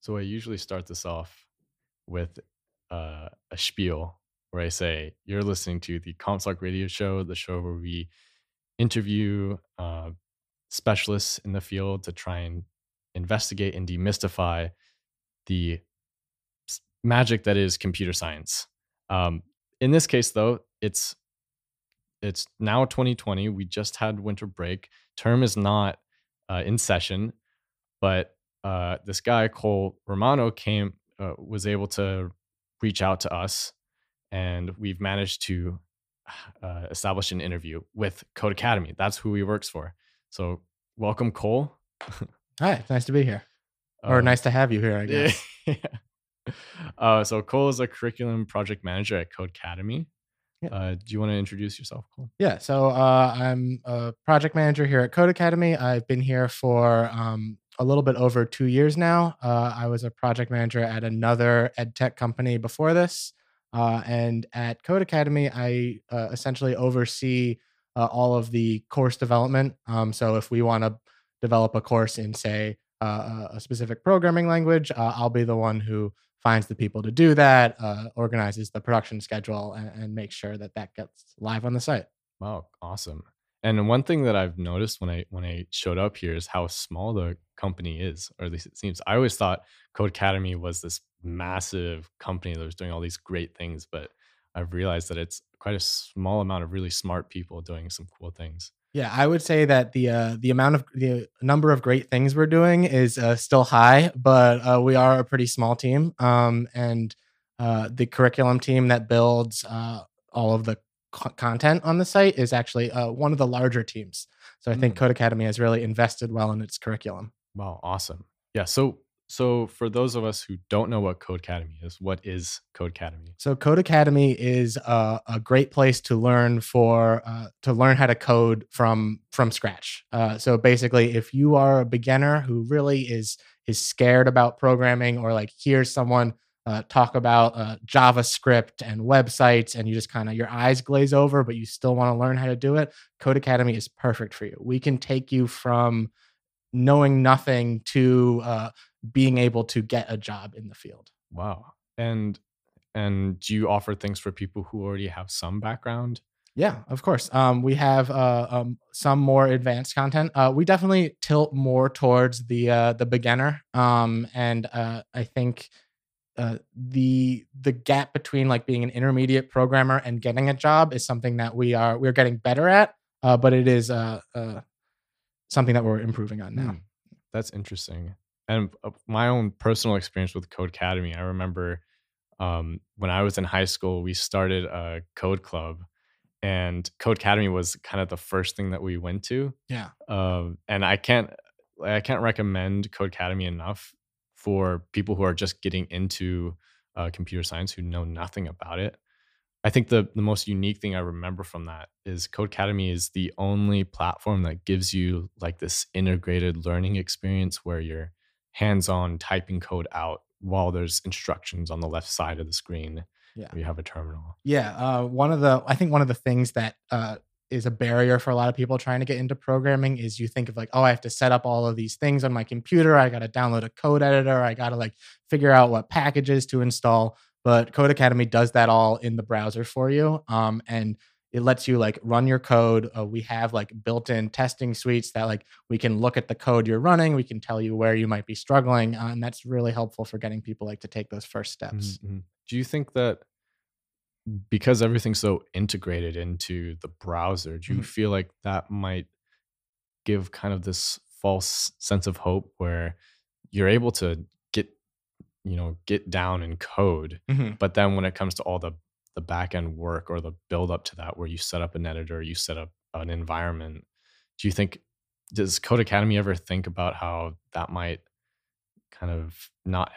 So I usually start this off with uh, a spiel where I say, You're listening to the Comstock Radio Show, the show where we interview uh, specialists in the field to try and investigate and demystify the magic that is computer science. Um, in this case, though, it's it's now 2020. We just had winter break. Term is not uh, in session, but uh, this guy Cole Romano came uh, was able to reach out to us, and we've managed to uh, establish an interview with Codecademy. That's who he works for. So welcome, Cole. Hi, it's nice to be here. Or Um, nice to have you here, I yeah. guess. uh, so Cole is a curriculum project manager at Codecademy. Yeah. Uh, do you want to introduce yourself, Cole? Yeah, so uh, I'm a project manager here at Codecademy. I've been here for um, a little bit over two years now. Uh, I was a project manager at another ed tech company before this. Uh, and at Codecademy, I uh, essentially oversee uh, all of the course development. Um, so if we want to develop a course in, say, uh, a specific programming language, uh, I'll be the one who finds the people to do that, organizes the production schedule, and, and makes sure that that gets live on the site. Wow, awesome. And one thing that I've noticed when I when I showed up here is how small the company is, or at least it seems. I always thought Codecademy was this massive company that was doing all these great things, but I've realized that it's quite a small amount of really smart people doing some cool things. Yeah, I would say that the uh, the amount of the number of great things we're doing is uh, still high, but uh, we are a pretty small team. Um, and uh, the curriculum team that builds uh, all of the co- content on the site is actually uh, one of the larger teams. So I think Mm. Codecademy has really invested well in its curriculum. Wow, awesome. Yeah, so so for those of us who don't know what Codecademy is, what is Codecademy? So Codecademy is a, a great place to learn for uh, to learn how to code from from scratch. Uh, so basically, if you are a beginner who really is is scared about programming, or like hears someone uh, talk about uh, JavaScript and websites, and you just kind of your eyes glaze over, but you still want to learn how to do it, Codecademy is perfect for you. We can take you from knowing nothing to uh, being able to get a job in the field. Wow. And and do you offer things for people who already have some background? Yeah, of course. Um, we have uh, um, some more advanced content. Uh, we definitely tilt more towards the uh, the beginner, um, and uh, I think uh, the the gap between like being an intermediate programmer and getting a job is something that we are we're getting better at, uh, but it is uh, uh, something that we're improving on now. Hmm, That's interesting. And uh, my own personal experience with Codecademy, I remember um, when I was in high school, we started a code club, and Codecademy was kind of the first thing that we went to. Yeah. Um, and I can't I can't recommend Codecademy enough for people who are just getting into uh, computer science who know nothing about it. I think the the most unique thing I remember from that is Codecademy is the only platform that gives you like this integrated learning experience where you're hands-on typing code out while there's instructions on the left side of the screen. Yeah. You have a terminal. Yeah, uh, one of the I think one of the things that uh, is a barrier for a lot of people trying to get into programming is you think of like, oh, I have to set up all of these things on my computer. I got to download a code editor. I got to like figure out what packages to install. But Codecademy does that all in the browser for you, um, and it lets you like run your code. Uh, we have like built-in testing suites that like we can look at the code you're running. We can tell you where you might be struggling, uh, and that's really helpful for getting people like to take those first steps. Mhm, mhm. Do you think that because everything's so integrated into the browser, do you Mhm. feel like that might give kind of this false sense of hope where you're able to get, you know, get down and code, Mhm. but then when it comes to all the the back end work or the build up to that, where you set up an editor, you set up an environment, do you think does Codecademy ever think about how that might kind of not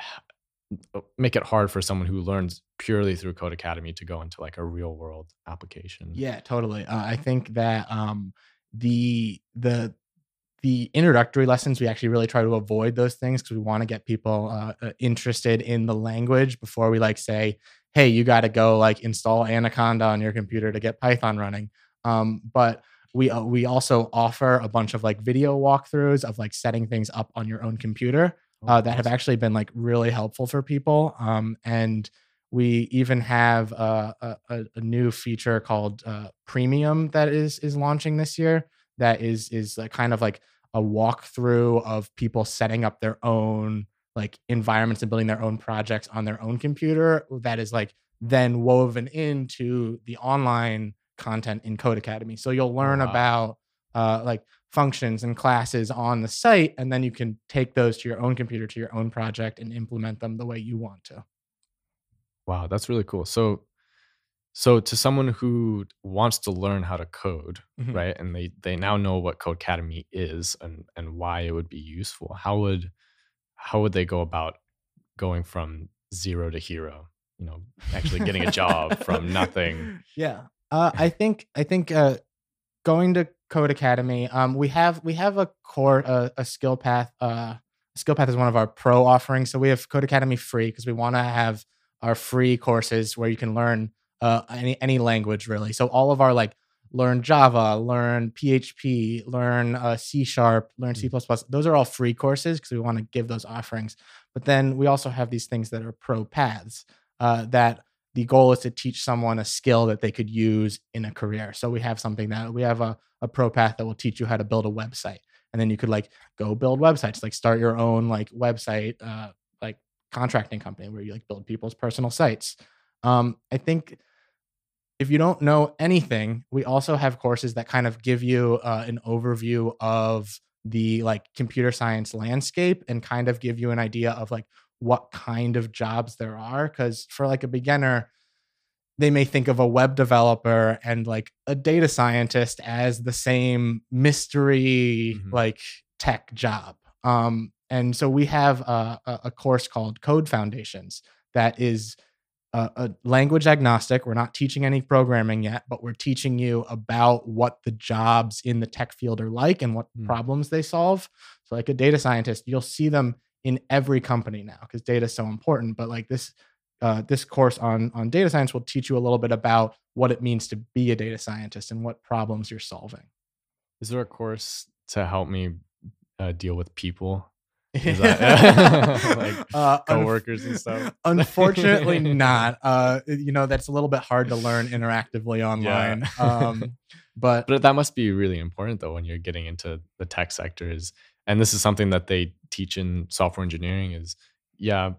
make it hard for someone who learns purely through Codecademy to go into like a real world application. Yeah, totally. Uh, I think that um, the the the introductory lessons we actually really try to avoid those things because we want to get people uh, uh, interested in the language before we like say, "Hey, you got to go like install Anaconda on your computer to get Python running." Um, but we uh, we also offer a bunch of like video walkthroughs of like setting things up on your own computer. Uh, that have actually been like really helpful for people. Um, and we even have a, a, a new feature called uh, Premium that is is launching this year. That is is a kind of like a walkthrough of people setting up their own like environments and building their own projects on their own computer. That is like then woven into the online content in Codecademy. So you'll learn wow. about uh, like functions and classes on the site, and then you can take those to your own computer, to your own project, and implement them the way you want to. Wow, that's really cool. So so to someone who wants to learn how to code, mm-hmm. right? And they they now know what Codecademy is and and why it would be useful. How would how would they go about going from zero to hero? You know, actually getting a job from nothing. Yeah. Uh, I think I think uh, going to Codecademy, um, we have we have a core uh, a skill path. Uh, skill path is one of our pro offerings, so we have Codecademy free because we want to have our free courses where you can learn uh, any any language really. So all of our like learn Java, learn PHP, learn uh, C sharp, learn C++. Mm. Those are all free courses because we want to give those offerings. But then we also have these things that are pro paths uh, that the goal is to teach someone a skill that they could use in a career. So we have something that we have a, a pro path that will teach you how to build a website. And then you could like go build websites, like start your own like website, uh, like contracting company where you like build people's personal sites. Um, I think if you don't know anything, we also have courses that kind of give you uh, an overview of the like computer science landscape and kind of give you an idea of like what kind of jobs there are. Because for like a beginner, they may think of a web developer and like a data scientist as the same mystery mm-hmm. like tech job. Um, and so we have a, a course called Code Foundations that is uh, a language agnostic. We're not teaching any programming yet, but we're teaching you about what the jobs in the tech field are like and what mm. problems they solve. So, like a data scientist, you'll see them in every company now because data is so important. But like this, uh, this course on on data science will teach you a little bit about what it means to be a data scientist and what problems you're solving. Is there a course to help me uh, deal with people that, like uh, coworkers and stuff. Unfortunately, not. Uh, you know, that's a little bit hard to learn interactively online. Yeah. um, but but that must be really important though when you're getting into the tech sectors. And this is something that they teach in software engineering. Is yeah,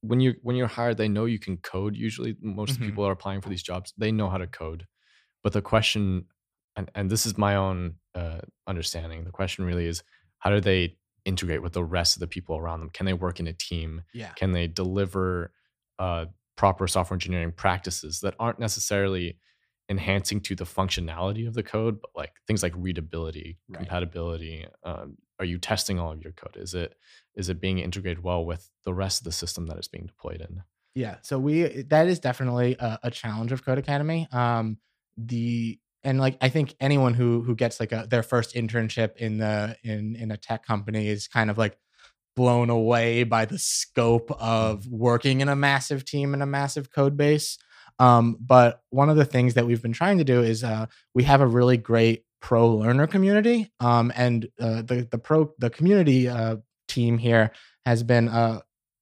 when you when you're hired, they know you can code. Usually, most mm-hmm. people are applying for these jobs. They know how to code, but the question, and and this is my own uh, understanding. The question really is, how do they integrate with the rest of the people around them? Can they work in a team? Yeah. Can they deliver uh, proper software engineering practices that aren't necessarily enhancing to the functionality of the code, but like things like readability, right. compatibility. Um, are you testing all of your code? Is it is it being integrated well with the rest of the system that it's being deployed in? Yeah, so we that is definitely a, a challenge of Codecademy. Um, the and like I think anyone who who gets like a their first internship in the in in a tech company is kind of like blown away by the scope of working in a massive team and a massive code base. Um, but one of the things that we've been trying to do is uh, we have a really great pro learner community, um, and uh, the the pro the community uh, team here has been uh,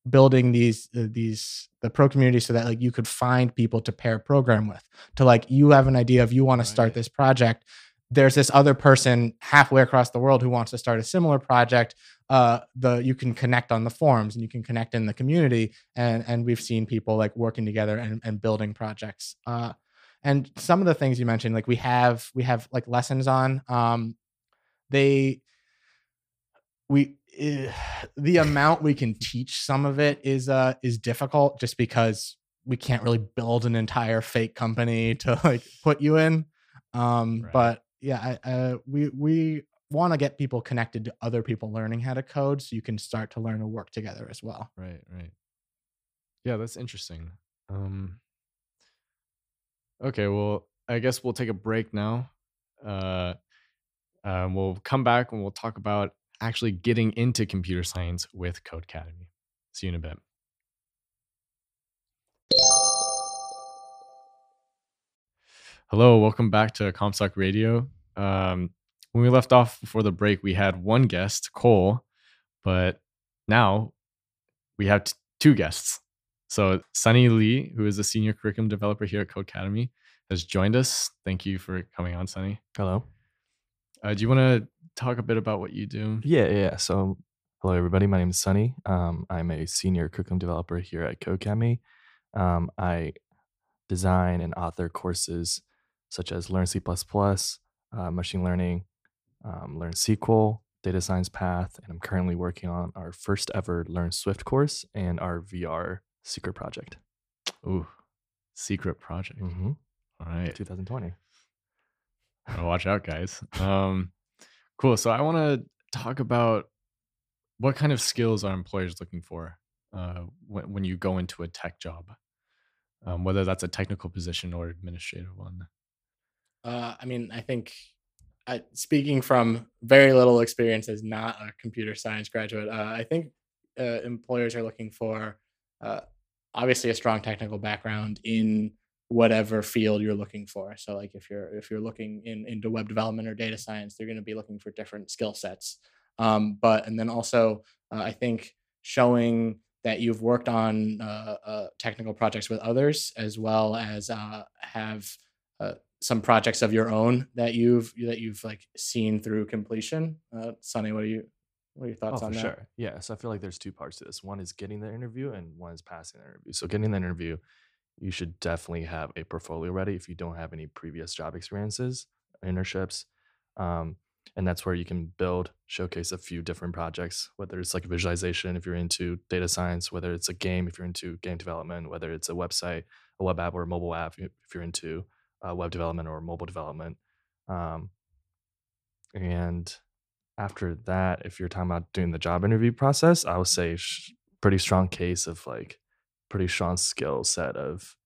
building these uh, these the pro community so that like you could find people to pair program with to like you have an idea of you want to start this project. There's this other person halfway across the world who wants to start a similar project uh the you can connect on the forums and you can connect in the community and and we've seen people like working together and, and building projects uh and some of the things you mentioned like we have we have like lessons on um they we Eh, the amount we can teach some of it is uh is difficult just because we can't really build an entire fake company to like put you in um right. but yeah I, uh, we we want to get people connected to other people learning how to code so you can start to learn to work together as well right right yeah that's interesting um okay well i guess we'll take a break now uh um, we'll come back and we'll talk about actually getting into computer science with Codecademy. See you in a bit. Hello, welcome back to Comstock Radio. Um, when we left off before the break, we had one guest, Cole, but now we have t- two guests. So Sunny Lee, who is a senior curriculum developer here at Codecademy, has joined us. Thank you for coming on, Sunny. Hello. Uh, do you want to talk a bit about what you do? Yeah, yeah. So, hello everybody. My name is Sunny. Um, I'm a senior curriculum developer here at Codecademy. Um, I design and author courses such as Learn C++, uh, machine learning, um, Learn SQL, data science path, and I'm currently working on our first ever Learn Swift course and our VR secret project. Ooh, secret project. Mm-hmm. All right. 2020. Watch out, guys. Um, cool. So I want to talk about what kind of skills are employers looking for uh, when, when you go into a tech job, um, whether that's a technical position or administrative one. Uh, I mean, I think I, speaking from very little experience as not a computer science graduate, uh, I think uh, employers are looking for uh, obviously a strong technical background in whatever field you're looking for. So, like if you're if you're looking in into web development or data science, they're going to be looking for different skill sets. Um, but and then also, uh, I think showing that you've worked on uh, uh, technical projects with others as well as have some projects of your own that you've that you've like seen through completion. Uh, Sunny, what are you what are your thoughts oh, on for that? sure. Yeah. So I feel like there's two parts to this. One is getting the interview, and one is passing the interview. So getting the interview, you should definitely have a portfolio ready if you don't have any previous job experiences, internships. Um, and that's where you can build, showcase a few different projects, whether it's like visualization if you're into data science, whether it's a game if you're into game development, whether it's a website, a web app, or a mobile app if you're into uh, web development or mobile development. Um, and after that, if you're talking about doing the job interview process, I would say sh- pretty strong case of like pretty strong skill set of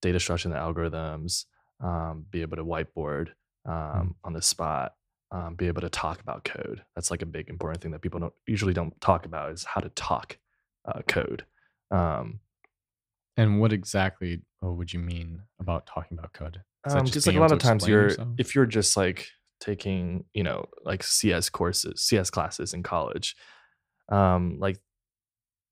data structure and algorithms, um, be able to whiteboard um, mm. on the spot, um, be able to talk about code. That's like a big important thing that people don't usually don't talk about is how to talk uh, code. Um, and what exactly would you mean about talking about code? Um, just, just like a lot of times you're yourself? if you're just like taking you know like CS courses, CS classes in college, um, like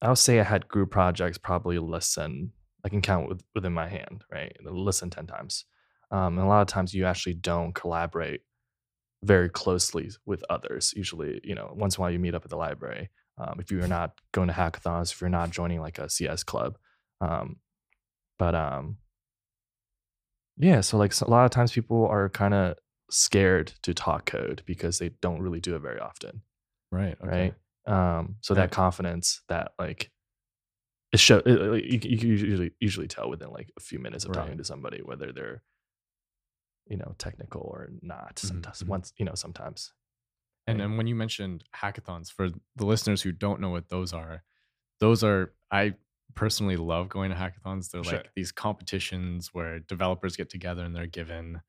I'll say I had group projects probably less than I can count with, within my hand, right? Less than ten times. Um, and a lot of times you actually don't collaborate very closely with others. Usually, you know, once in a while you meet up at the library. Um, if you're not going to hackathons, if you're not joining like a CS club, um, but um, yeah, so like so a lot of times people are kind of scared to talk code because they don't really do it very often. Right. Okay. Right. Um, so that confidence that like it show it, you, you can usually usually tell within like a few minutes of right. talking to somebody whether they're you know technical or not. Mm-hmm, sometimes mm-hmm. once you know sometimes. And then when you mentioned hackathons, for the listeners who don't know what those are, those are I personally love going to hackathons. They're sure. like these competitions where developers get together and they're given,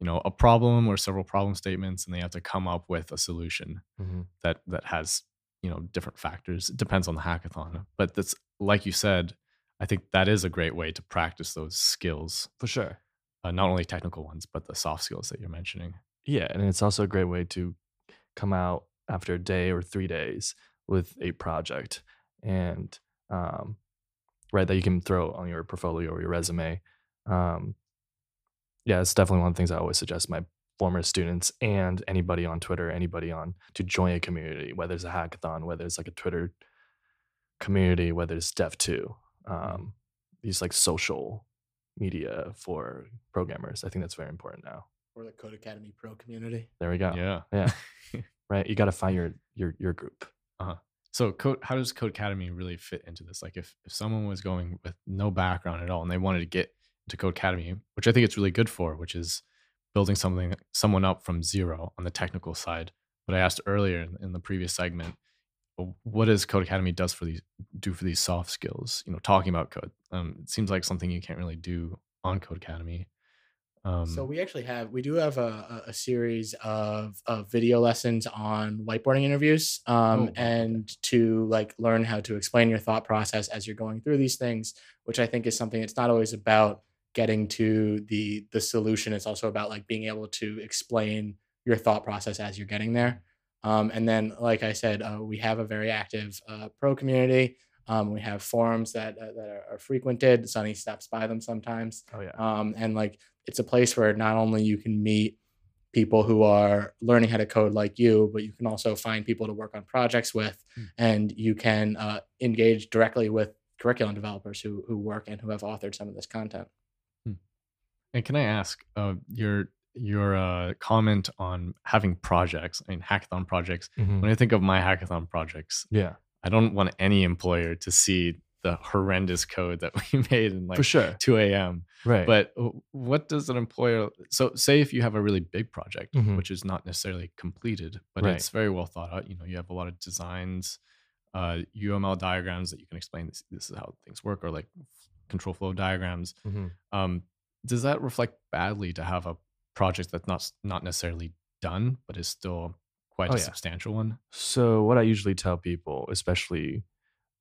you know, a problem or several problem statements, and they have to come up with a solution mm-hmm. that that has you know different factors. It depends on the hackathon, but that's like you said. I think that is a great way to practice those skills for sure. Uh, not only technical ones, but the soft skills that you're mentioning. Yeah, and it's also a great way to come out after a day or three days with a project and um, right that you can throw on your portfolio or your resume um, yeah it's definitely one of the things i always suggest my former students and anybody on twitter anybody on to join a community whether it's a hackathon whether it's like a twitter community whether it's dev2 um, these like social media for programmers i think that's very important now. Or the Codecademy pro community. There we go. Yeah. Yeah. Right you got to find your your your group. Uh-huh so code, how does Codecademy really fit into this? Like if, if someone was going with no background at all and they wanted to get into Codecademy, which I think it's really good for, which is building something someone up from zero on the technical side. But I asked earlier in, in the previous segment, what does Codecademy does for these do for these soft skills? You know, talking about code. Um, it seems like something you can't really do on Codecademy. Um, so we actually have we do have a, a series of, of video lessons on whiteboarding interviews um, oh, and to like learn how to explain your thought process as you're going through these things which i think is something it's not always about getting to the the solution it's also about like being able to explain your thought process as you're getting there Um, and then, like I said, uh, we have a very active uh, pro community. Um, we have forums that uh, that are, are frequented. Sunny stops by them sometimes. Oh yeah. Um, and like it's a place where not only you can meet people who are learning how to code like you, but you can also find people to work on projects with, Hmm. and you can uh, engage directly with curriculum developers who who work and who have authored some of this content. And can I ask uh, your your uh, comment on having projects? I mean, hackathon projects. Mhm. When I think of my hackathon projects, Yeah, I don't want any employer to see the horrendous code that we made in like for sure. 2 a.m. Right. But what does an employer? So, say if you have a really big project, Mhm. which is not necessarily completed, but Right. it's very well thought out. You know, you have a lot of designs, uh, UML diagrams that you can explain. This, this is how things work, or like control flow diagrams. Mhm. Um, does that reflect badly to have a project that's not not necessarily done, but is still quite Oh, a yeah. substantial one? So what I usually tell people, especially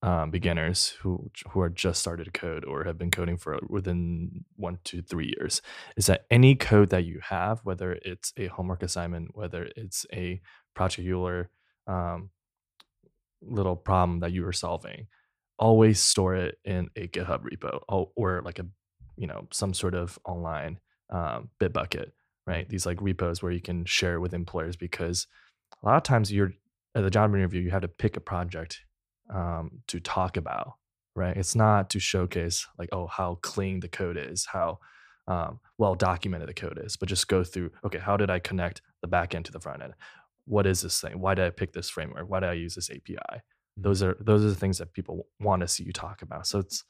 um, beginners who who are just started to code or have been coding for within one to three years, is that any code that you have, whether it's a homework assignment, whether it's a particular um, little problem that you are solving, always store it in a GitHub repo or, like a you know some sort of online um, Bitbucket, right? These like repos where you can share with employers because a lot of times you're at the job interview you have to pick a project um, to talk about right? It's not to showcase like oh how clean the code is how um, well documented the code is but just go through okay how did i connect the back end to the front end? What is this thing? Why did i pick this framework? Why did i use this api those are those are the things that people want to see you talk about. So it's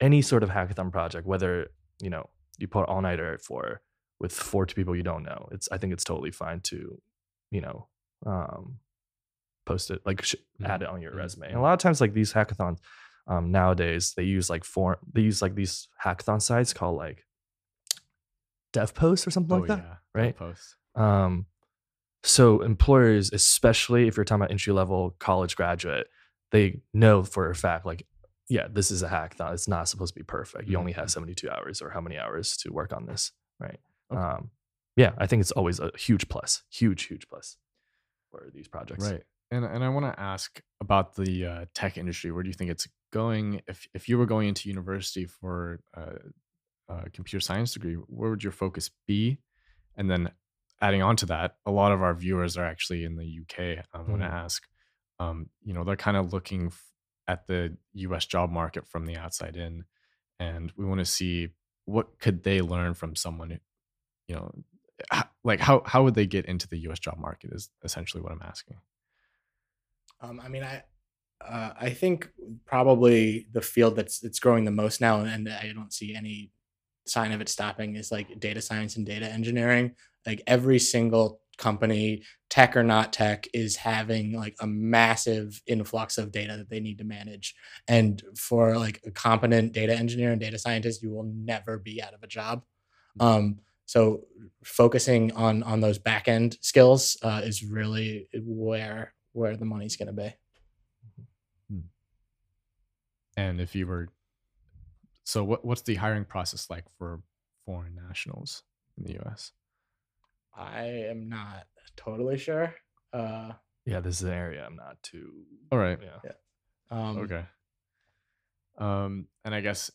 any sort of hackathon project whether you know you put all nighter for with 40 people you don't know it's i think it's totally fine to you know um post it like sh- add it on your Mhm. resume and a lot of times like these hackathons um nowadays they use like form they use like these hackathon sites called like Devpost or something Oh like that yeah, right? Post. um, so employers, especially if you're talking about entry level college graduate, they know for a fact, like, yeah, this is a hackathon. It's not supposed to be perfect. You only have Mhm. 72 hours or how many hours to work on this, right? Okay. Um, yeah, I think it's always a huge plus, huge, huge plus for these projects. Right. And and I want to ask about the uh, tech industry. Where do you think it's going? If if you were going into university for uh, a computer science degree, where would your focus be? And then adding on to that, a lot of our viewers are actually in the UK. I want to Mm. ask, um, you know, they're kind of looking f- at the U.S. job market from the outside in, and we want to see what could they learn from someone, who, you know, like how how would they get into the U.S. job market? Is essentially what I'm asking. Um, I mean, I uh, I think probably the field that's it's growing the most now, and I don't see any sign of it stopping, is like data science and data engineering. Like every single company, tech or not tech, is having like a massive influx of data that they need to manage. And for like a competent data engineer and data scientist, you will never be out of a job. Um, so focusing on on those back end skills uh, is really where where the money's going to be. And if you were, so what what's the hiring process like for foreign nationals in the U.S.? I am not totally sure. Uh, Yeah, this is an area I'm not too. All right. Yeah. um, Okay. Um, and I guess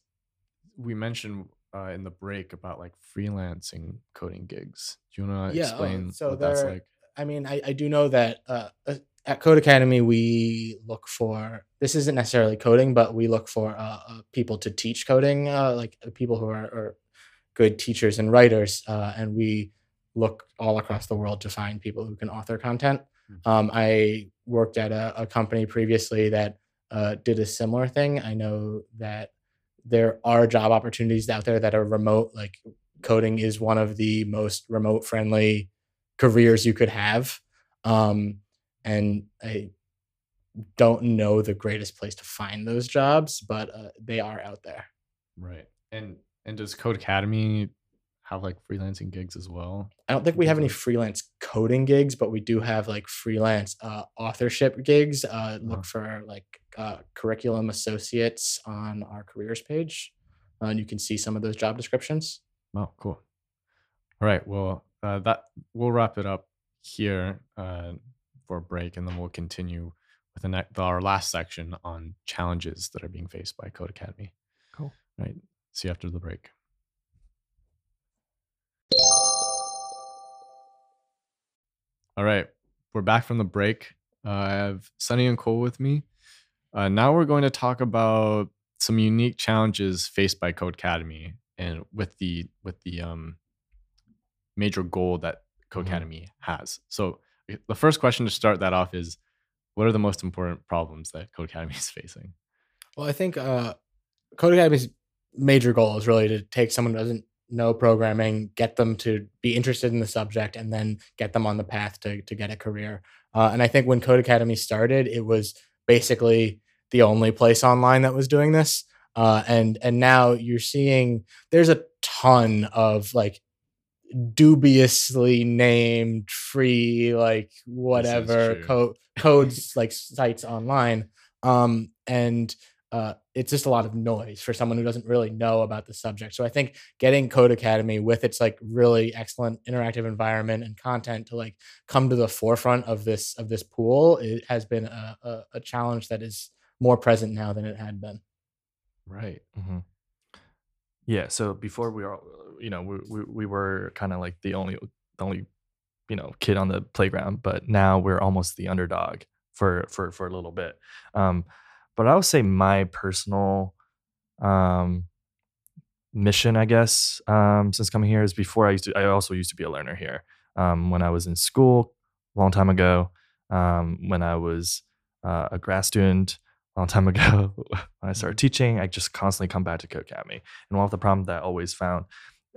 we mentioned uh, in the break about like freelancing coding gigs. Do you want to Yeah, uh, explain so what that's like? I mean, I, I do know that uh, uh, at Codecademy we look for this isn't necessarily coding, but we look for uh, uh, people to teach coding, uh, like uh, people who are, are good teachers and writers, uh, and we look all across the world to find people who can author content. Mhm. Um, I worked at a, a company previously that uh, did a similar thing. I know that there are job opportunities out there that are remote. Like coding is one of the most remote friendly careers you could have. Um, and I don't know the greatest place to find those jobs, but uh, they are out there. Right. And and does Codecademy have like freelancing gigs as well? I don't think we have any freelance coding gigs, but we do have like freelance uh, authorship gigs. Uh, Uh-huh. look for like uh, curriculum associates on our careers page, uh, and you can see some of those job descriptions. Oh, cool. All right. Well, uh, that we'll wrap it up here uh, for a break, and then we'll continue with ne- our last section on challenges that are being faced by Codecademy. Cool. Right. See you after the break. All right, we're back from the break. Uh, I have Sunny and Cole with me. Uh, now we're going to talk about some unique challenges faced by Codecademy, and with the with the um, major goal that Code Mhm. Academy has. So the first question to start that off is, what are the most important problems that Codecademy is facing? Well, I think uh, Codecademy's major goal is really to take someone who doesn't know programming, get them to be interested in the subject, and then get them on the path to to get a career. Uh, and I think when Codecademy started, it was basically the only place online that was doing this. Uh, and and now you're seeing there's a ton of like dubiously named free like whatever code codes like sites online um and uh it's just a lot of noise for someone who doesn't really know about the subject so i think getting Codecademy with its like really excellent interactive environment and content to like come to the forefront of this of this pool it has been a, a, a challenge that is more present now than it had been Right. mm-hmm. Yeah. So before we were, you know, we we, we were kind of like the only the only you know kid on the playground, but now we're almost the underdog for for for a little bit. Um, but I would say my personal um mission, I guess, um, since coming here is before I used to. I also used to be a learner here. Um, when I was in school a long time ago, um, when I was uh, a grad student a long time ago, when I started teaching, I just constantly come back to Codecademy. And one of the problems that I always found,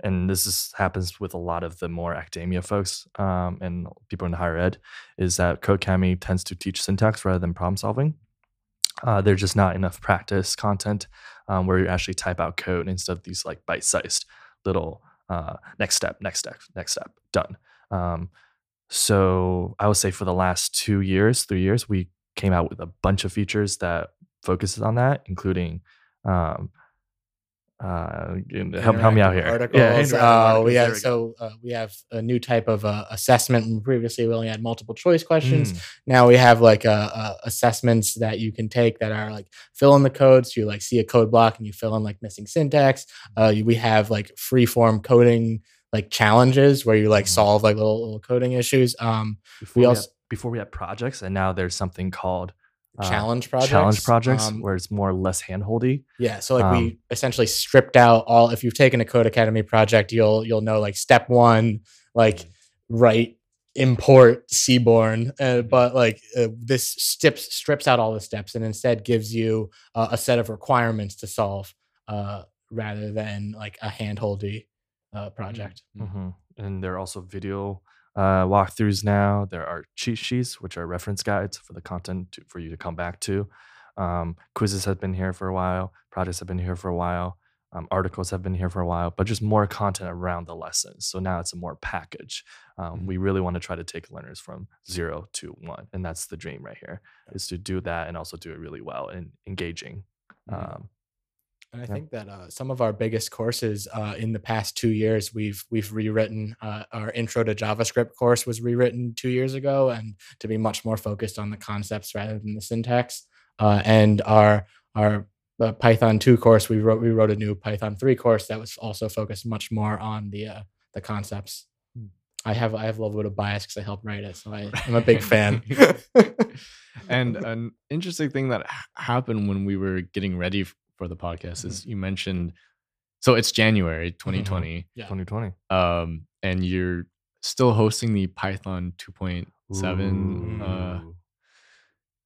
and this is, happens with a lot of the more academia folks um, and people in higher ed, is that Codecademy tends to teach syntax rather than problem solving. Uh, there's just not enough practice content um, where you actually type out code instead of these like bite-sized little uh, next step, next step, next step, done. Um, so I would say for the last two years, three years, we came out with a bunch of features that focuses on that, including um, uh, help, help me out here. Articles. interactive uh, articles, we have so uh, we have a new type of uh, assessment. Previously, we only had multiple choice questions. Mm, Now we have like uh, uh, assessments that you can take that are like fill in the code. So you like see a code block and you fill in like missing syntax. Uh, we have like free form coding like challenges where you like Mhm. solve like little, little coding issues. Um, before we, also- had, before we had projects, and now there's something called uh, challenge projects. challenge projects, um, where it's more or less handholdy. Yeah, so like Um, we essentially stripped out all. If you've taken a Codecademy project, you'll you'll know like step one, like write import Seaborn, uh, but like uh, this strips strips out all the steps and instead gives you uh, a set of requirements to solve, uh, rather than like a handholdy uh, project. hmm And there are also video uh, walkthroughs now. There are cheat sheets, which are reference guides for the content to, for you to come back to. Um, quizzes have been here for a while. Projects have been here for a while. Um, articles have been here for a while, but just more content around the lessons. So now it's a more package. Um, Mhm. We really want to try to take learners from zero to one, and that's the dream right here: is to do that and also do it really well and engaging. Mhm. And I Yeah. think that uh, some of our biggest courses uh, in the past two years, we've we've rewritten. Uh, our Intro to JavaScript course was rewritten two years ago, and to be much more focused on the concepts rather than the syntax. Uh, and our our uh, Python two course, we wrote we wrote a new Python three course that was also focused much more on the uh, the concepts. Hmm. I have I have a little bit of bias because I helped write it, so I, I'm a big fan. and an interesting thing that happened when we were getting ready for the podcast is you mentioned so it's January 2020 Yeah. 2020. um and you're still hosting the Python 2.7 uh Ooh.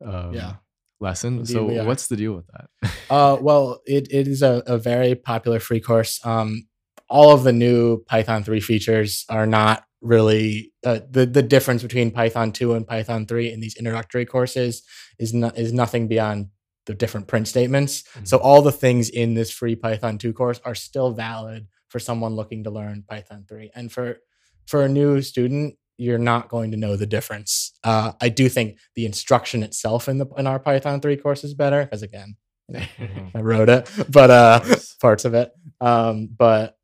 um, Yeah. lesson Indeed so what's the deal with that Uh, well, it, it is a, a very popular free course. Um, all of the new Python 3 features are not really uh, the the difference between Python 2 and Python 3 in these introductory courses is not is nothing beyond the different print statements. So Mhm. all the things in this free Python 2 course are still valid for someone looking to learn Python 3. And for for a new student, you're not going to know the difference. Uh, I do think the instruction itself in the in our Python 3 course is better because again, Mhm. I wrote it, but uh, parts of it. Um, but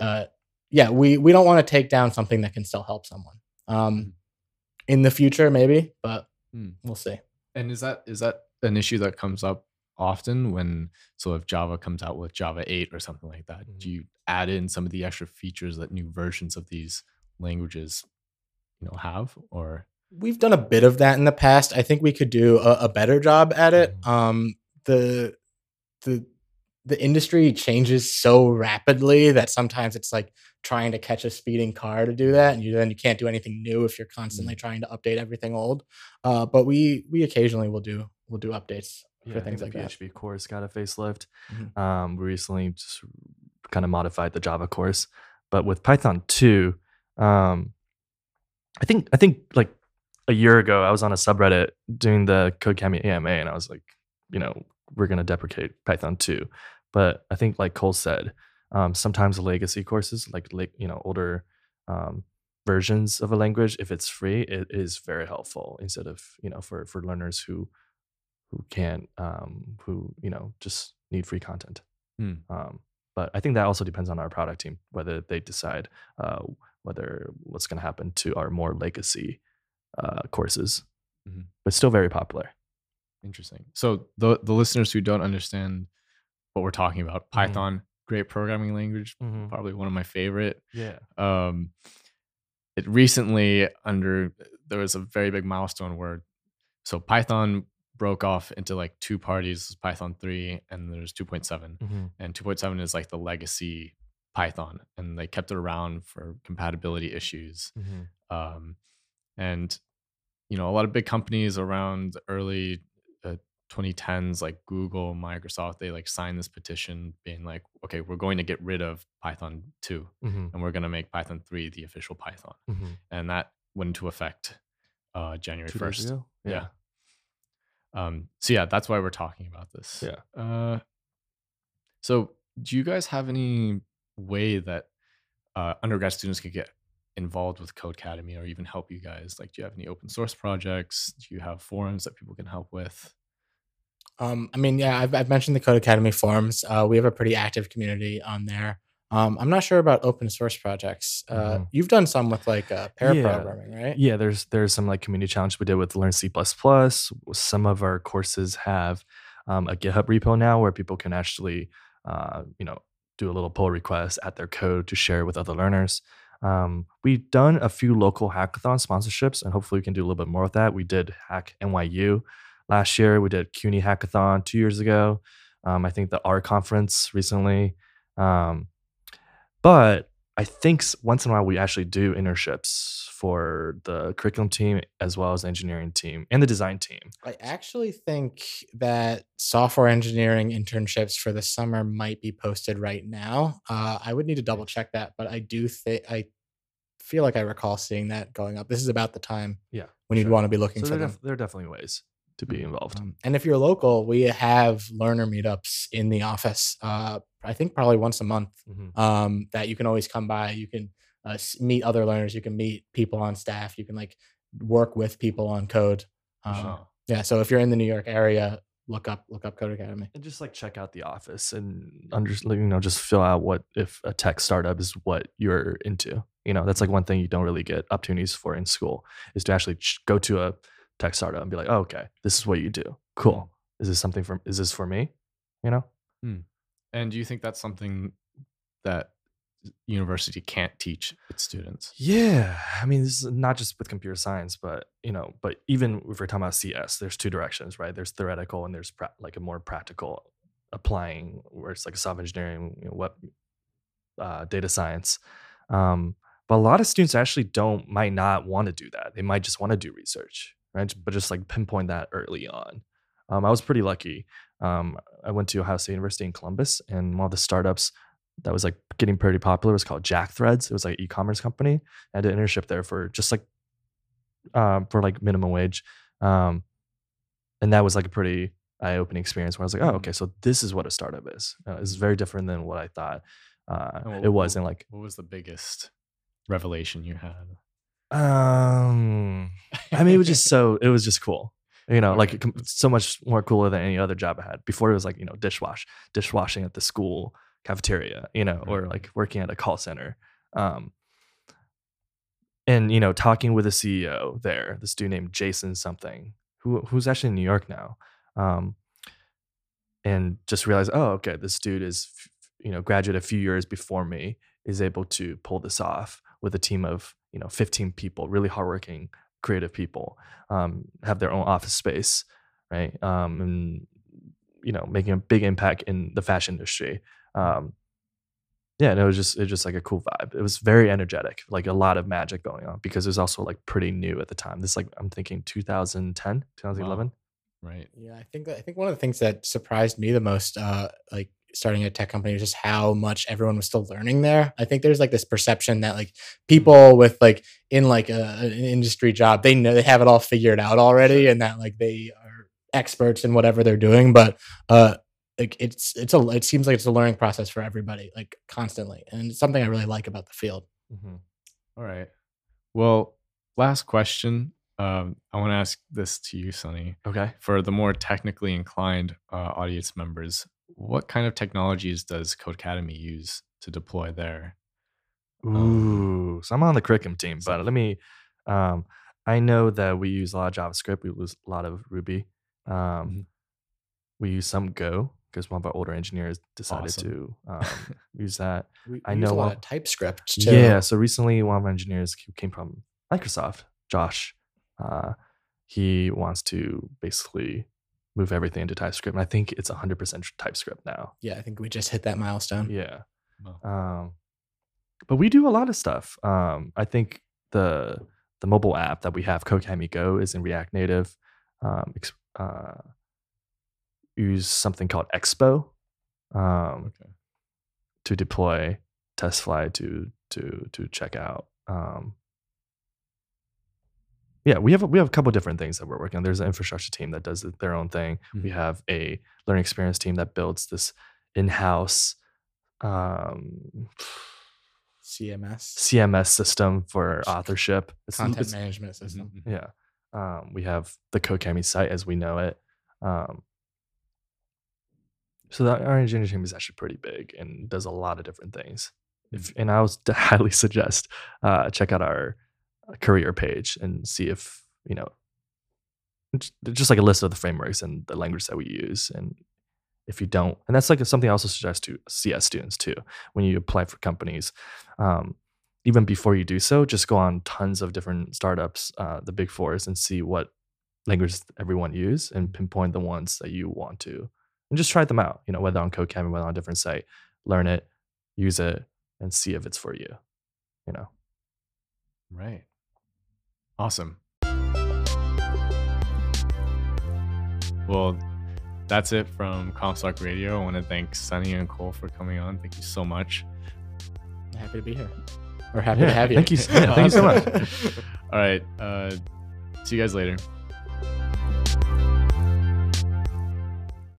uh, yeah, we we don't want to take down something that can still help someone. Um, in the future, maybe, but Hmm. we'll see. And is that is that an issue that comes up often when so if Java comes out with Java 8 or something like that, Mhm. do you add in some of the extra features that new versions of these languages you know have or We've done a bit of that in the past. I think we could do a, a better job at it. Mhm. Um, the the the industry changes so rapidly that sometimes it's like trying to catch a speeding car to do that, and you then you can't do anything new if you're constantly trying to update everything old. Uh, but we we occasionally will do we'll do updates Yeah, for things like the that. PHP course got a facelift. Mhm. Um, we recently just kind of modified the Java course, but with Python 2, um, I think I think like a year ago, I was on a subreddit doing the Codecademy AMA, and I was like, you know, we're gonna deprecate Python 2. But I think, like Cole said, um, sometimes legacy courses, like like you know, older um, versions of a language, if it's free, it is very helpful. Instead of you know, for for learners who who can't um, who you know just need free content. Hmm. Um, but I think that also depends on our product team whether they decide uh, whether what's going to happen to our more legacy uh, courses. Mhm. But still very popular. interesting. So the the listeners who don't understand what we're talking about, Mhm. Python, great programming language, probably one of my favorite. Yeah. um it recently under there was a very big milestone where so python broke off into like two parties python 3 and there's 2.7 Mm-hmm. and 2.7 is like the legacy python and they kept it around for compatibility issues Mm-hmm. um and you know a lot of big companies around the early uh, 2010s like google microsoft they like signed this petition being like okay we're going to get rid of python 2 Mm-hmm. and we're going to make python 3 the official python Mm-hmm. and that went into effect uh january Two 1st ago? yeah. Um so yeah that's why we're talking about this Yeah. uh so do you guys have any way that uh undergrad students could get involved with Codecademy or even help you guys like do you have any open source projects do you have forums that people can help with Um, I mean, yeah, I've, I've mentioned the Codecademy forums. Uh, we have a pretty active community on there. Um, I'm not sure about open source projects. Uh, Mhm. You've done some with like uh, pair Yeah. programming, right? Yeah, there's there's some like community challenge we did with Learn C++. Some of our courses have um, a GitHub repo now where people can actually, uh, you know, do a little pull request at their code to share with other learners. Um, we've done a few local hackathon sponsorships, and hopefully we can do a little bit more with that. We did Hack NYU last year. We did CUNY Hackathon two years ago. Um, I think the R conference recently. Um, but I think once in a while we actually do internships for the curriculum team as well as the engineering team and the design team. I actually think that software engineering internships for the summer might be posted right now. Uh, I would need to double check that, but I do think I feel like I recall seeing that going up. This is about the time Yeah, when you'd want to be looking So for there, them. def- there are definitely ways to be involved. Um, and if you're local, we have learner meetups in the office. Uh, I think probably once a month. Mhm. Um, that you can always come by. You can uh, meet other learners. You can meet people on staff. You can like work with people on code. Um, sure. Yeah. So if you're in the New York area, look up look up Code Academy. And just like check out the office and under, you know, just fill out what if a tech startup is what you're into. You know, that's like one thing you don't really get opportunities for in school is to actually go to a tech startup and be like, oh, okay, this is what you do. Cool. Is this something for? Is this for me? You know. And do you think that's something that university can't teach its students Yeah, I mean, this is not just with computer science, but you know, but even if we're talking about CS, there's two directions, right? There's theoretical and there's pra- like a more practical applying, where it's like a software engineering, you know, web, uh, data science. Um, but a lot of students actually don't might not want to do that. They might just want to do research, right? But just like pinpoint that early on. Um, I was pretty lucky. Um, I went to Ohio State University in Columbus, and one of the startups that was like getting pretty popular was called JackThreads. It was like an e-commerce company. I did an internship there for just like um, for like minimum wage, um, and that was like a pretty eye-opening experience. Where I was like, oh, okay, so this is what a startup is. Uh, it's very different than what I thought uh, what- it was. what- And like, what was the biggest revelation you had um, I mean, it was just so it was just cool. You know, like so much more cooler than any other job I had. Before it was like, you know, dishwash, dishwashing at the school cafeteria, you know, or like working at a call center. Um, and you know, talking with the CEO there, this dude named Jason something, who who's actually in New York now, um, and just realize, oh, okay, this dude is you know graduate a few years before me, is able to pull this off with a team of you know 15 people, really hardworking, creative people, um, have their own office space, right, um, and you know making a big impact in the fashion industry. Um, yeah, and it was just it was just like a cool vibe. It was very energetic, like a lot of magic going on because it was also like pretty new at the time. This like I'm thinking 2010, 2011. Right. Yeah, I think I think one of the things that surprised me the most, uh, like starting a tech company, was just how much everyone was still learning there. I think there's like this perception that like people with like in like a, an industry job, they know they have it all figured out already, and that like they are experts in whatever they're doing. But uh, like it's it's a it seems like it's a learning process for everybody, like constantly, and it's something I really like about the field. Mm-hmm. All right. Well, last question. Um, I want to ask this to you, Sonny. Okay. For the more technically inclined uh, audience members, what kind of technologies does Codecademy use to deploy there? Ooh, so I'm on the curriculum team, but let me. Um, I know that we use a lot of JavaScript. We use a lot of Ruby. Um, Mhm. We use some Go because one of our older engineers decided Awesome. to um, use that. We, I we use know a lot of TypeScript too. Yeah. So recently, one of our engineers came from Microsoft, Josh, uh, he wants to basically move everything into TypeScript. And I think it's 100% TypeScript now. yeah. I think we just hit that milestone. Yeah. Wow. Um, but we do a lot of stuff. Um, I think the the mobile app that we have, Codecademy Go, is in React Native. Um, ex- uh, use something called Expo um, Okay. to deploy TestFlight to to to check out. Um, yeah, we have a- we have a couple different things that we're working on. There's an infrastructure team that does their own thing. We Mhm. have a learning experience team that builds this in-house um, CMS, CMS system for authorship. It's, content it's- management system. Mhm, mhm. yeah. Um, we have the Codecademy site as we know it. Um, so that our engineering team is actually pretty big and does a lot of different things. If, and I would highly suggest uh, check out our career page and see if you know just like a list of the frameworks and the language that we use and if you don't and that's like something i also suggest to cs students too when you apply for companies um, even before you do so just go on tons of different startups uh, the big fours and see what languages everyone use and pinpoint the ones that you want to and just try them out you know whether on codecademy whether on a different site learn it use it and see if it's for you you know Right. Awesome. Well, that's it from Comstock Radio. I want to thank Sunny and Cole for coming on. Thank you so much. Happy to be here. Or happy Yeah, to have you. thank you s- yeah, thank you so much. All right. Uh, see you guys later.